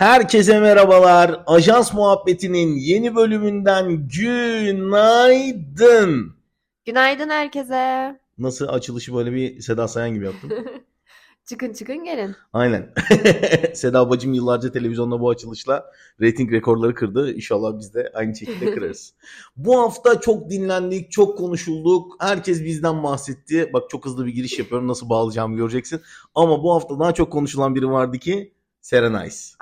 Herkese merhabalar. Ajans Muhabbeti'nin yeni bölümünden günaydın. Günaydın herkese. Nasıl açılışı böyle bir Seda Sayan gibi yaptım. çıkın çıkın gelin. Aynen. Seda bacım yıllarca televizyonda bu açılışla reyting rekorları kırdı. İnşallah biz de aynı şekilde kırarız. bu hafta çok dinlendik, çok konuşulduk. Herkes bizden bahsetti. Bak çok hızlı bir giriş yapıyorum. Nasıl bağlayacağımı göreceksin. Ama bu hafta daha çok konuşulan biri vardı ki Serenay.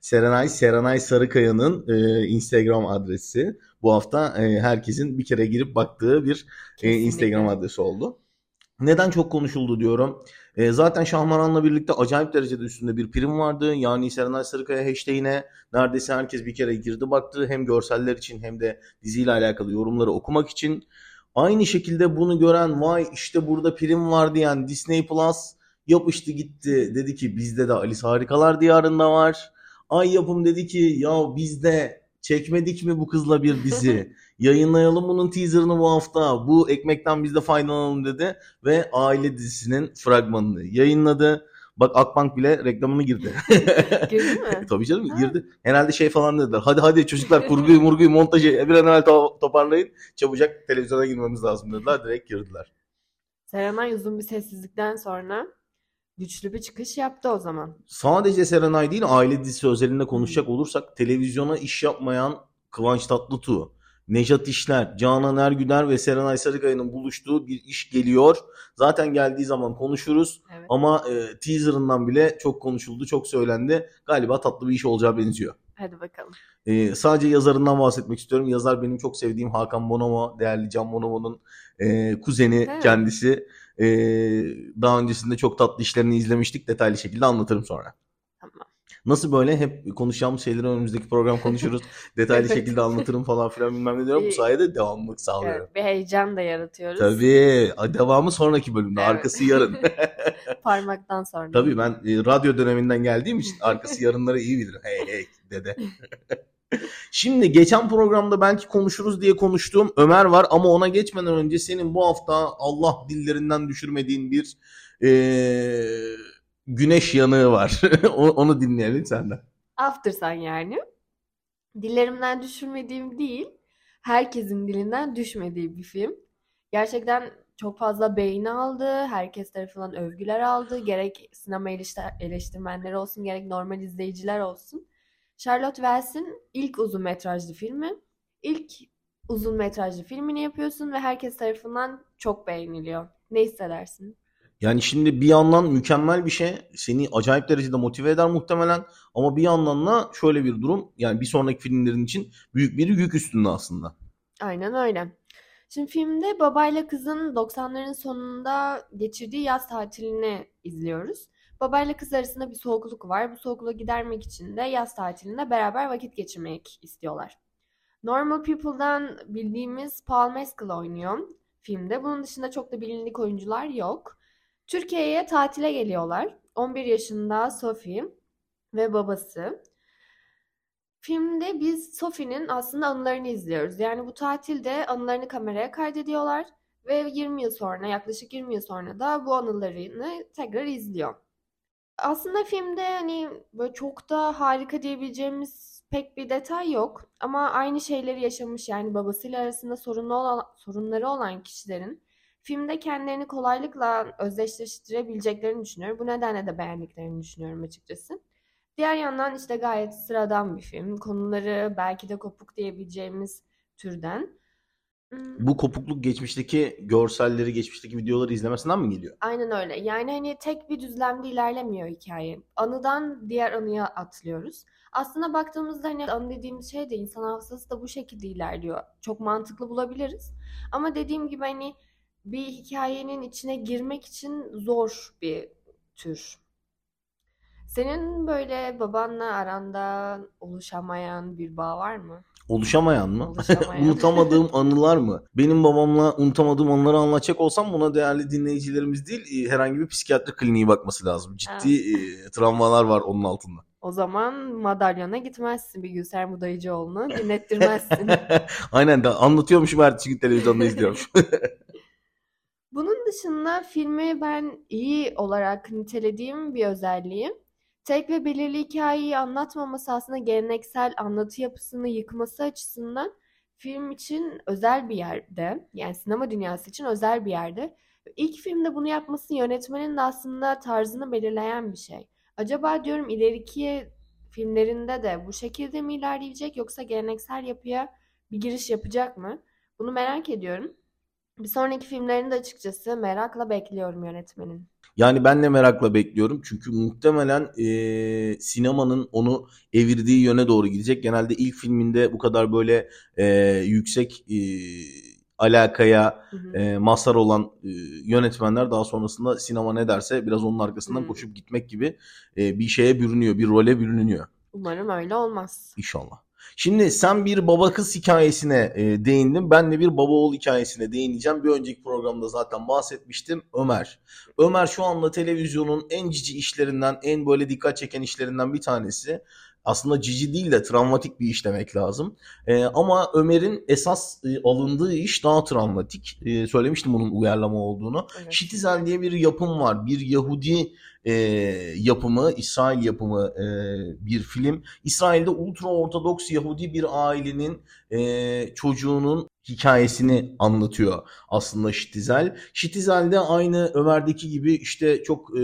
Serenay, Serenay Sarıkaya'nın e, Instagram adresi. Bu hafta e, herkesin bir kere girip baktığı bir e, Instagram adresi oldu. Neden çok konuşuldu diyorum. E, zaten Şahmaran'la birlikte acayip derecede üstünde bir prim vardı. Yani Serenay Sarıkaya hashtagine neredeyse herkes bir kere girdi baktı. Hem görseller için hem de diziyle alakalı yorumları okumak için. Aynı şekilde bunu gören vay işte burada prim var diyen Disney Plus yapıştı gitti. Dedi ki bizde de Alice Harikalar Diyarı'nda var. Ay yapım dedi ki ya bizde çekmedik mi bu kızla bir dizi? Yayınlayalım bunun teaserını bu hafta. Bu ekmekten biz de faydalanalım dedi. Ve aile dizisinin fragmanını yayınladı. Bak Akbank bile reklamını girdi. girdi mi? Tabii canım ha. girdi. Herhalde şey falan dediler. Hadi hadi çocuklar kurguyu murguyu montajı bir an evvel to- toparlayın. Çabucak televizyona girmemiz lazım dediler. Direkt girdiler. Serenay uzun bir sessizlikten sonra güçlü bir çıkış yaptı o zaman. Sadece Serenay değil aile dizisi özelinde konuşacak olursak televizyona iş yapmayan Kıvanç Tatlıtuğ, Nejat İşler, Canan Ergüder ve Serenay Sarıkaya'nın buluştuğu bir iş geliyor. Zaten geldiği zaman konuşuruz evet. ama e, teaserından bile çok konuşuldu, çok söylendi. Galiba tatlı bir iş olacağı benziyor. Hadi bakalım. Ee, sadece yazarından bahsetmek istiyorum. Yazar benim çok sevdiğim Hakan Bonomo, değerli Can Bonomo'nun e, kuzeni evet. kendisi. E, daha öncesinde çok tatlı işlerini izlemiştik. Detaylı şekilde anlatırım sonra. Tamam. Nasıl böyle hep konuşacağımız şeyleri önümüzdeki program konuşuruz. Detaylı evet. şekilde anlatırım falan filan bilmem ne diyorum. Bu sayede devamlılık sağlıyorum. Evet, bir heyecan da yaratıyoruz. Tabii. Devamı sonraki bölümde. Evet. Arkası yarın. Parmaktan sonra. Tabii ben e, radyo döneminden geldiğim için arkası yarınları iyi bilirim. Hey hey dede. Şimdi geçen programda belki konuşuruz diye konuştuğum Ömer var ama ona geçmeden önce senin bu hafta Allah dillerinden düşürmediğin bir ee, güneş yanığı var. onu dinleyelim senden. After Sun yani. Dillerimden düşürmediğim değil, herkesin dilinden düşmediği bir film. Gerçekten çok fazla beğeni aldı. Herkes tarafından övgüler aldı. Gerek sinema eleştirmenleri olsun, gerek normal izleyiciler olsun. Charlotte Wells'in ilk uzun metrajlı filmi. İlk uzun metrajlı filmini yapıyorsun ve herkes tarafından çok beğeniliyor. Ne hissedersin? Yani şimdi bir yandan mükemmel bir şey seni acayip derecede motive eder muhtemelen ama bir yandan da şöyle bir durum yani bir sonraki filmlerin için büyük bir yük üstünde aslında. Aynen öyle. Şimdi filmde babayla kızın 90'ların sonunda geçirdiği yaz tatilini izliyoruz. Babayla kız arasında bir soğukluk var. Bu soğukluğu gidermek için de yaz tatilinde beraber vakit geçirmek istiyorlar. Normal People'dan bildiğimiz Paul Mescal oynuyor filmde. Bunun dışında çok da bilindik oyuncular yok. Türkiye'ye tatile geliyorlar. 11 yaşında Sophie ve babası. Filmde biz Sophie'nin aslında anılarını izliyoruz. Yani bu tatilde anılarını kameraya kaydediyorlar ve 20 yıl sonra yaklaşık 20 yıl sonra da bu anılarını tekrar izliyor. Aslında filmde hani böyle çok da harika diyebileceğimiz pek bir detay yok. Ama aynı şeyleri yaşamış yani babasıyla arasında sorunlu olan, sorunları olan kişilerin filmde kendilerini kolaylıkla özdeşleştirebileceklerini düşünüyorum. Bu nedenle de beğendiklerini düşünüyorum açıkçası. Diğer yandan işte gayet sıradan bir film. Konuları belki de kopuk diyebileceğimiz türden. Bu kopukluk geçmişteki görselleri, geçmişteki videoları izlemesinden mi geliyor? Aynen öyle. Yani hani tek bir düzlemde ilerlemiyor hikaye. Anıdan diğer anıya atlıyoruz. Aslında baktığımızda hani anı dediğimiz şey de insan hafızası da bu şekilde ilerliyor. Çok mantıklı bulabiliriz. Ama dediğim gibi hani bir hikayenin içine girmek için zor bir tür. Senin böyle babanla aranda oluşamayan bir bağ var mı? Oluşamayan mı? Oluşamayan. unutamadığım anılar mı? Benim babamla unutamadığım anıları anlatacak olsam buna değerli dinleyicilerimiz değil e, herhangi bir psikiyatri kliniği bakması lazım. Ciddi e, travmalar var onun altında. O zaman madalyona gitmezsin bir Gülser Budayıcıoğlu'nu dinlettirmezsin. Aynen de anlatıyormuşum ertesi gün televizyonda izliyormuş. Bunun dışında filmi ben iyi olarak nitelediğim bir özelliği tek ve belirli hikayeyi anlatmaması aslında geleneksel anlatı yapısını yıkması açısından film için özel bir yerde. Yani sinema dünyası için özel bir yerde. İlk filmde bunu yapması yönetmenin de aslında tarzını belirleyen bir şey. Acaba diyorum ileriki filmlerinde de bu şekilde mi ilerleyecek yoksa geleneksel yapıya bir giriş yapacak mı? Bunu merak ediyorum. Bir sonraki filmlerini de açıkçası merakla bekliyorum yönetmenin. Yani ben de merakla bekliyorum. Çünkü muhtemelen e, sinemanın onu evirdiği yöne doğru gidecek. Genelde ilk filminde bu kadar böyle e, yüksek e, alakaya Hı hı. e, mazhar olan e, yönetmenler daha sonrasında sinema ne derse biraz onun arkasından koşup gitmek gibi e, bir şeye bürünüyor, bir role bürünüyor. Umarım öyle olmaz. İnşallah. Şimdi sen bir baba kız hikayesine e, değindin. Ben de bir baba oğul hikayesine değineceğim. Bir önceki programda zaten bahsetmiştim. Ömer. Ömer şu anda televizyonun en cici işlerinden, en böyle dikkat çeken işlerinden bir tanesi. Aslında cici değil de travmatik bir iş demek lazım. E, ama Ömer'in esas e, alındığı iş daha travmatik. E, söylemiştim bunun uyarlama olduğunu. Evet. Şitizel diye bir yapım var. Bir Yahudi e, yapımı, İsrail yapımı e, bir film. İsrail'de ultra ortodoks Yahudi bir ailenin e, çocuğunun hikayesini anlatıyor aslında Şitizel. Şitizel de aynı Ömer'deki gibi işte çok e,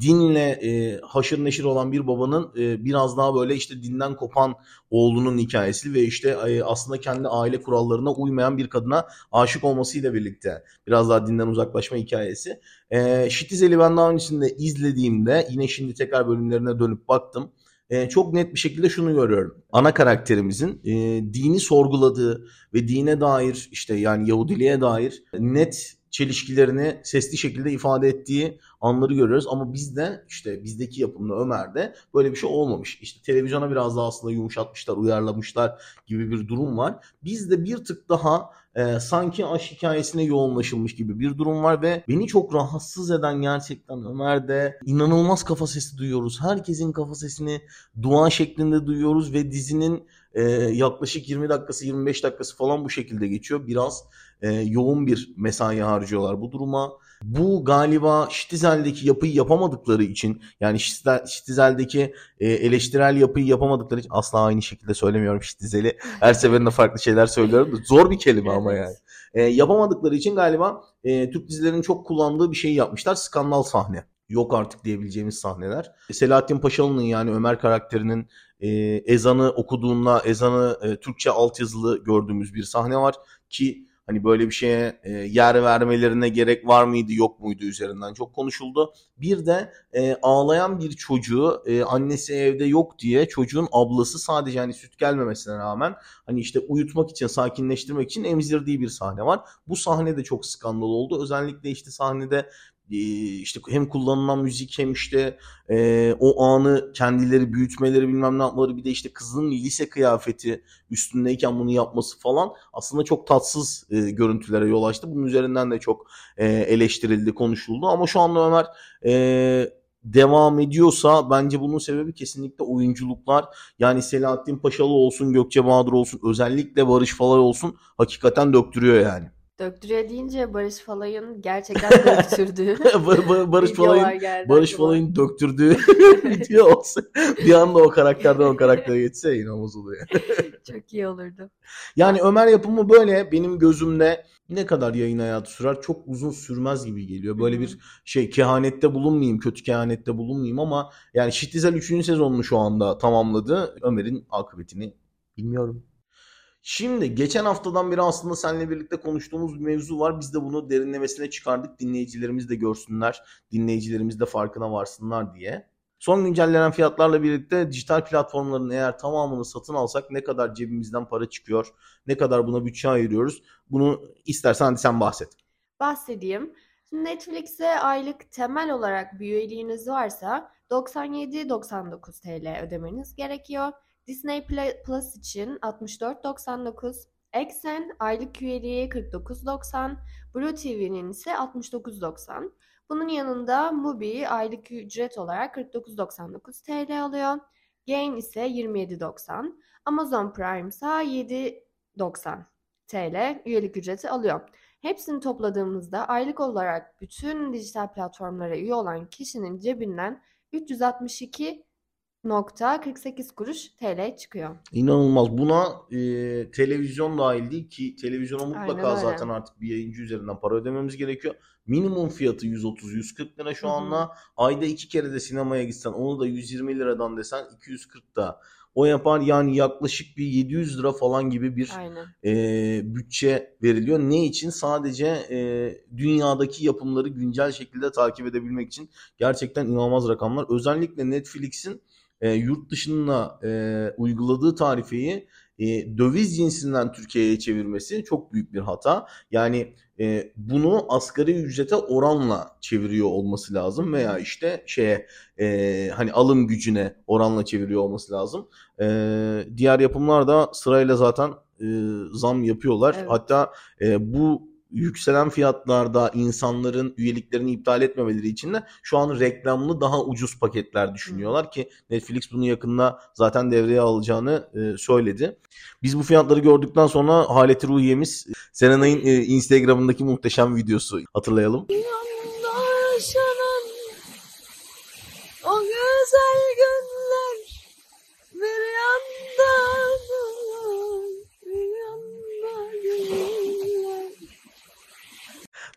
dinle e, haşır neşir olan bir babanın e, biraz daha böyle işte dinden kopan oğlunun hikayesi ve işte e, aslında kendi aile kurallarına uymayan bir kadına aşık olmasıyla birlikte biraz daha dinden uzaklaşma hikayesi. E, Şitizel'i ben daha öncesinde izlediğimde yine şimdi tekrar bölümlerine dönüp baktım. E, çok net bir şekilde şunu görüyorum. Ana karakterimizin e, dini sorguladığı ve dine dair işte yani Yahudiliğe dair net çelişkilerini sesli şekilde ifade ettiği anları görüyoruz. Ama bizde işte bizdeki yapımda Ömer'de böyle bir şey olmamış. İşte televizyona biraz daha aslında yumuşatmışlar, uyarlamışlar gibi bir durum var. Bizde bir tık daha e, sanki aşk hikayesine yoğunlaşılmış gibi bir durum var ve beni çok rahatsız eden gerçekten Ömer'de inanılmaz kafa sesi duyuyoruz. Herkesin kafa sesini dua şeklinde duyuyoruz ve dizinin e, yaklaşık 20 dakikası 25 dakikası falan bu şekilde geçiyor. Biraz e, yoğun bir mesai harcıyorlar bu duruma. Bu galiba Ştizel'deki yapıyı yapamadıkları için yani Ştizel'deki e, eleştirel yapıyı yapamadıkları için asla aynı şekilde söylemiyorum Ştizel'i. Her seferinde farklı şeyler söylüyorum da zor bir kelime ama yani. E, yapamadıkları için galiba e, Türk dizilerinin çok kullandığı bir şeyi yapmışlar. Skandal sahne. Yok artık diyebileceğimiz sahneler. Selahattin Paşalı'nın yani Ömer karakterinin e, ezanı okuduğunda ezanı e, Türkçe altyazılı gördüğümüz bir sahne var ki hani böyle bir şeye e, yer vermelerine gerek var mıydı yok muydu üzerinden çok konuşuldu. Bir de e, ağlayan bir çocuğu e, annesi evde yok diye çocuğun ablası sadece hani süt gelmemesine rağmen hani işte uyutmak için sakinleştirmek için emzirdiği bir sahne var. Bu sahne de çok skandal oldu. Özellikle işte sahnede işte hem kullanılan müzik hem işte e, o anı kendileri büyütmeleri bilmem ne yapmaları bir de işte kızının lise kıyafeti üstündeyken bunu yapması falan aslında çok tatsız e, görüntülere yol açtı. Bunun üzerinden de çok e, eleştirildi, konuşuldu ama şu anda Ömer e, devam ediyorsa bence bunun sebebi kesinlikle oyunculuklar. Yani Selahattin Paşalı olsun, Gökçe Bahadır olsun, özellikle Barış Falay olsun hakikaten döktürüyor yani. Döktürüyor deyince Barış Falay'ın gerçekten döktürdüğü Ba- ba- Barış Falay'ın Barış. Falay'ın döktürdüğü video olsa bir anda o karakterden o karaktere geçse inanılmaz oluyor. Çok iyi olurdu. Yani Ömer yapımı böyle benim gözümde ne kadar yayın hayatı sürer çok uzun sürmez gibi geliyor. Böyle bir şey kehanette bulunmayayım, kötü kehanette bulunmayayım ama yani Şittizel 3. sezonunu şu anda tamamladı. Ömer'in akıbetini bilmiyorum. Şimdi geçen haftadan beri aslında seninle birlikte konuştuğumuz bir mevzu var. Biz de bunu derinlemesine çıkardık. Dinleyicilerimiz de görsünler. Dinleyicilerimiz de farkına varsınlar diye. Son güncellenen fiyatlarla birlikte dijital platformların eğer tamamını satın alsak ne kadar cebimizden para çıkıyor, ne kadar buna bütçe ayırıyoruz. Bunu istersen hadi sen bahset. Bahsedeyim. Şimdi Netflix'e aylık temel olarak bir üyeliğiniz varsa 97.99 TL ödemeniz gerekiyor. Disney Plus için 64.99, Exxen aylık üyeliği 49.90, Blue TV'nin ise 69.90. Bunun yanında Mubi aylık ücret olarak 49.99 TL alıyor. Gain ise 27.90. Amazon Prime ise 7.90 TL üyelik ücreti alıyor. Hepsini topladığımızda aylık olarak bütün dijital platformlara üye olan kişinin cebinden 362 48 kuruş TL çıkıyor. İnanılmaz. Buna e, televizyon dahil değil ki televizyona mutlaka Aynen öyle. zaten artık bir yayıncı üzerinden para ödememiz gerekiyor. Minimum fiyatı 130-140 lira şu anda. Ayda iki kere de sinemaya gitsen onu da 120 liradan desen 240 da. O yapar yani yaklaşık bir 700 lira falan gibi bir Aynen. e, bütçe veriliyor. Ne için? Sadece e, dünyadaki yapımları güncel şekilde takip edebilmek için gerçekten inanılmaz rakamlar. Özellikle Netflix'in e, yurt dışına e, uyguladığı tarifeyi e, döviz cinsinden Türkiye'ye çevirmesi çok büyük bir hata. Yani e, bunu asgari ücrete oranla çeviriyor olması lazım veya işte şeye e, hani alım gücüne oranla çeviriyor olması lazım. E, diğer yapımlar da sırayla zaten e, zam yapıyorlar. Evet. Hatta e, bu yükselen fiyatlarda insanların üyeliklerini iptal etmemeleri için de şu an reklamlı daha ucuz paketler düşünüyorlar ki Netflix bunu yakında zaten devreye alacağını e, söyledi. Biz bu fiyatları gördükten sonra Haleti Ruhiye'miz Serenay'ın e, Instagram'ındaki muhteşem videosu hatırlayalım. yaşanan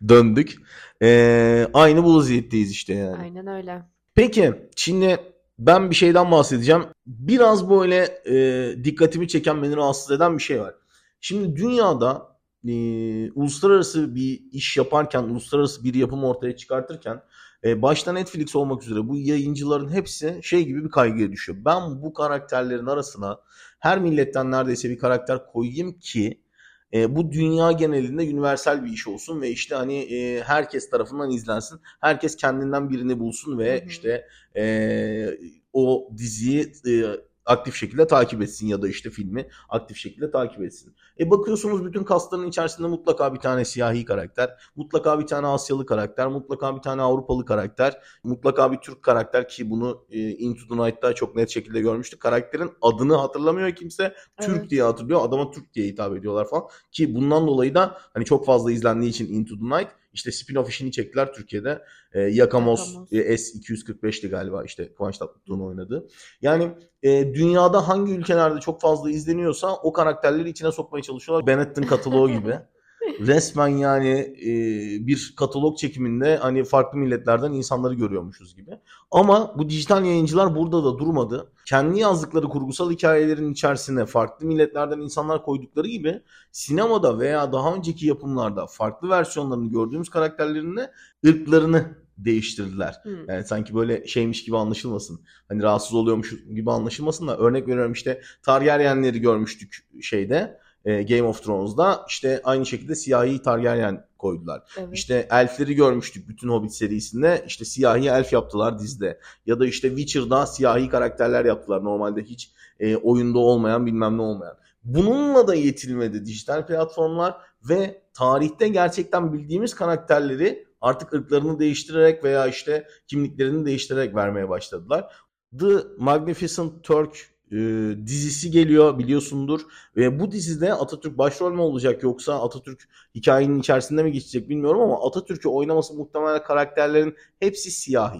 Döndük. E, aynı bu vaziyetteyiz işte yani. Aynen öyle. Peki şimdi ben bir şeyden bahsedeceğim. Biraz böyle e, dikkatimi çeken beni rahatsız eden bir şey var. Şimdi dünyada e, uluslararası bir iş yaparken, uluslararası bir yapım ortaya çıkartırken e, başta Netflix olmak üzere bu yayıncıların hepsi şey gibi bir kaygıya düşüyor. Ben bu karakterlerin arasına her milletten neredeyse bir karakter koyayım ki e, bu dünya genelinde universal bir iş olsun ve işte hani e, herkes tarafından izlensin. Herkes kendinden birini bulsun ve Hı hı. işte e, o diziyi e, aktif şekilde takip etsin ya da işte filmi aktif şekilde takip etsin. E bakıyorsunuz bütün kastların içerisinde mutlaka bir tane siyahi karakter, mutlaka bir tane Asyalı karakter, mutlaka bir tane Avrupalı karakter, mutlaka bir Türk karakter ki bunu e, Into the Night'ta çok net şekilde görmüştük. Karakterin adını hatırlamıyor kimse. Türk Evet. diye hatırlıyor. Adama Türk diye hitap ediyorlar falan. Ki bundan dolayı da hani çok fazla izlendiği için Into the Night işte spin-off işini çektiler Türkiye'de. E, Yakamos, Yakamos. e, S245'ti galiba işte Kıvanç Tatlıtuğ'un oynadığı. Yani e, dünyada hangi ülkelerde çok fazla izleniyorsa o karakterleri içine sokmaya çalışıyorlar. Benetton kataloğu gibi. Resmen yani e, bir katalog çekiminde hani farklı milletlerden insanları görüyormuşuz gibi. Ama bu dijital yayıncılar burada da durmadı. Kendi yazdıkları kurgusal hikayelerin içerisine farklı milletlerden insanlar koydukları gibi sinemada veya daha önceki yapımlarda farklı versiyonlarını gördüğümüz karakterlerin de ırklarını değiştirdiler. Hı. Yani sanki böyle şeymiş gibi anlaşılmasın. Hani rahatsız oluyormuş gibi anlaşılmasın da örnek veriyorum işte Targaryenleri görmüştük şeyde e, Game of Thrones'da işte aynı şekilde siyahi Targaryen koydular. Evet. İşte elfleri görmüştük bütün Hobbit serisinde. İşte siyahi elf yaptılar dizide. Ya da işte Witcher'da siyahi karakterler yaptılar. Normalde hiç e, oyunda olmayan bilmem ne olmayan. Bununla da yetilmedi dijital platformlar ve tarihte gerçekten bildiğimiz karakterleri artık ırklarını değiştirerek veya işte kimliklerini değiştirerek vermeye başladılar. The Magnificent Turk e, dizisi geliyor biliyorsundur. Ve bu dizide Atatürk başrol mü olacak yoksa Atatürk hikayenin içerisinde mi geçecek bilmiyorum ama Atatürk'ü oynaması muhtemelen karakterlerin hepsi siyahi.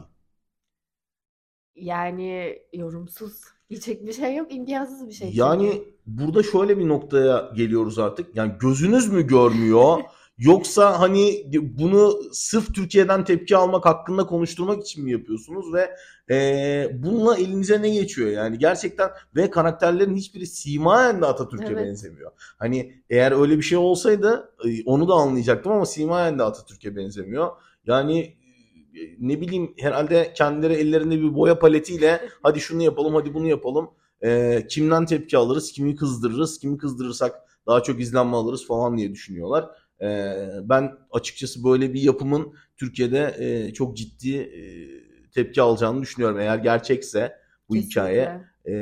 Yani yorumsuz. Diyecek bir şey yok. imkansız bir şey. Yani çünkü. burada şöyle bir noktaya geliyoruz artık. Yani gözünüz mü görmüyor? Yoksa hani bunu sırf Türkiye'den tepki almak hakkında konuşturmak için mi yapıyorsunuz ve e, bununla elinize ne geçiyor yani gerçekten ve karakterlerin hiçbiri simayen de Atatürk'e Evet. benzemiyor. Hani eğer öyle bir şey olsaydı onu da anlayacaktım ama simayen de Atatürk'e benzemiyor. Yani ne bileyim herhalde kendileri ellerinde bir boya paletiyle hadi şunu yapalım hadi bunu yapalım. E, kimden tepki alırız, kimi kızdırırız, kimi kızdırırsak daha çok izlenme alırız falan diye düşünüyorlar. Ee, ben açıkçası böyle bir yapımın Türkiye'de e, çok ciddi e, tepki alacağını düşünüyorum. Eğer gerçekse bu Kesinlikle. hikaye e,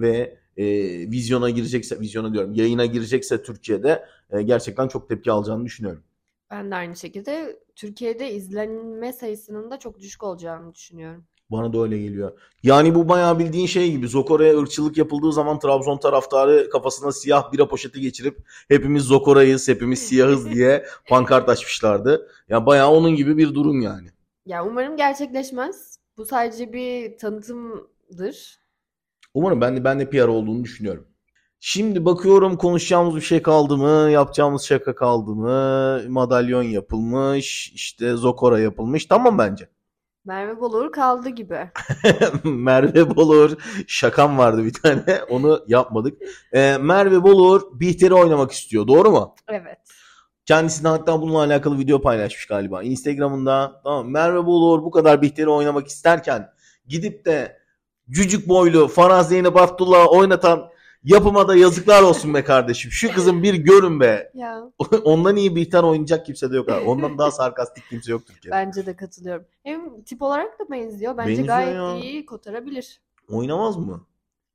ve e, vizyona girecekse, vizyona diyorum, yayına girecekse Türkiye'de e, gerçekten çok tepki alacağını düşünüyorum. Ben de aynı şekilde Türkiye'de izlenme sayısının da çok düşük olacağını düşünüyorum. Bana da öyle geliyor. Yani bu bayağı bildiğin şey gibi. Zokora'ya ırkçılık yapıldığı zaman Trabzon taraftarı kafasına siyah bira poşeti geçirip hepimiz Zokora'yız, hepimiz siyahız diye pankart açmışlardı. Ya bayağı onun gibi bir durum yani. Ya umarım gerçekleşmez. Bu sadece bir tanıtımdır. Umarım ben de ben de PR olduğunu düşünüyorum. Şimdi bakıyorum konuşacağımız bir şey kaldı mı? Yapacağımız şaka kaldı mı? Madalyon yapılmış, işte Zokora yapılmış. Tamam bence. Merve Bolur kaldı gibi. Merve Bolur şakam vardı bir tane. Onu yapmadık. Ee, Merve Bolur Bihter'i oynamak istiyor. Doğru mu? Evet. Kendisi de hatta bununla alakalı video paylaşmış galiba. Instagram'ında tamam Merve Bolur bu kadar Bihter'i oynamak isterken gidip de cücük boylu Faraz Zeynep Abdullah'ı oynatan yapıma da yazıklar olsun be kardeşim. Şu kızın bir görün be. Ya Ondan iyi Bihter oynayacak kimse de yok abi. Ondan daha sarkastik kimse yok Türkiye'de. bence de katılıyorum. Hem tip olarak da benziyor. Bence Benziyor gayet ya. iyi kotarabilir. Oynamaz mı?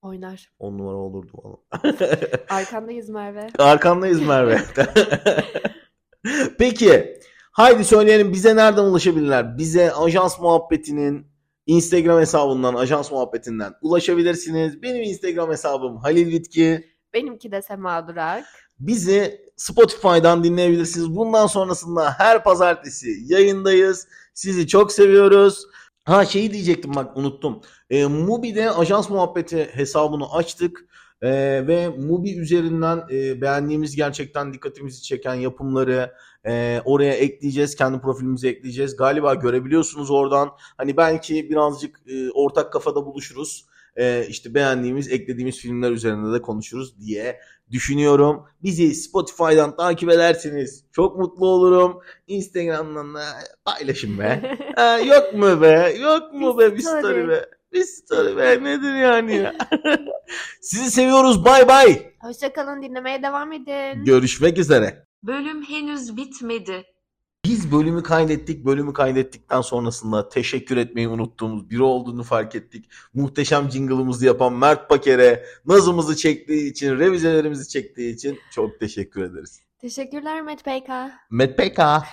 Oynar. On numara olurdu valla. Arkandayız Merve. Arkandayız Merve. Peki. Haydi söyleyelim bize nereden ulaşabilirler? Bize ajans muhabbetinin Instagram hesabından, ajans muhabbetinden ulaşabilirsiniz. Benim Instagram hesabım Halil Vitki. Benimki de Sema Durak. Bizi Spotify'dan dinleyebilirsiniz. Bundan sonrasında her pazartesi yayındayız. Sizi çok seviyoruz. Ha şeyi diyecektim bak unuttum. E, Mubi'de ajans muhabbeti hesabını açtık. E, ve Mubi üzerinden e, beğendiğimiz gerçekten dikkatimizi çeken yapımları e, oraya ekleyeceğiz. Kendi profilimize ekleyeceğiz. Galiba görebiliyorsunuz oradan. Hani belki birazcık e, ortak kafada buluşuruz. E, işte beğendiğimiz, eklediğimiz filmler üzerinde de konuşuruz diye düşünüyorum. Bizi Spotify'dan takip ederseniz çok mutlu olurum. Instagram'dan da paylaşın be. Ha, yok mu be? Yok mu be bir story be? Bir story be nedir yani ya? Sizi seviyoruz. Bay bay. Hoşçakalın dinlemeye devam edin. Görüşmek üzere. Bölüm henüz bitmedi. Biz bölümü kaydettik. Bölümü kaydettikten sonrasında teşekkür etmeyi unuttuğumuz biri olduğunu fark ettik. Muhteşem jingle'ımızı yapan Mert Paker'e nazımızı çektiği için, revizelerimizi çektiği için çok teşekkür ederiz. Teşekkürler Met Peyka. Met Peka.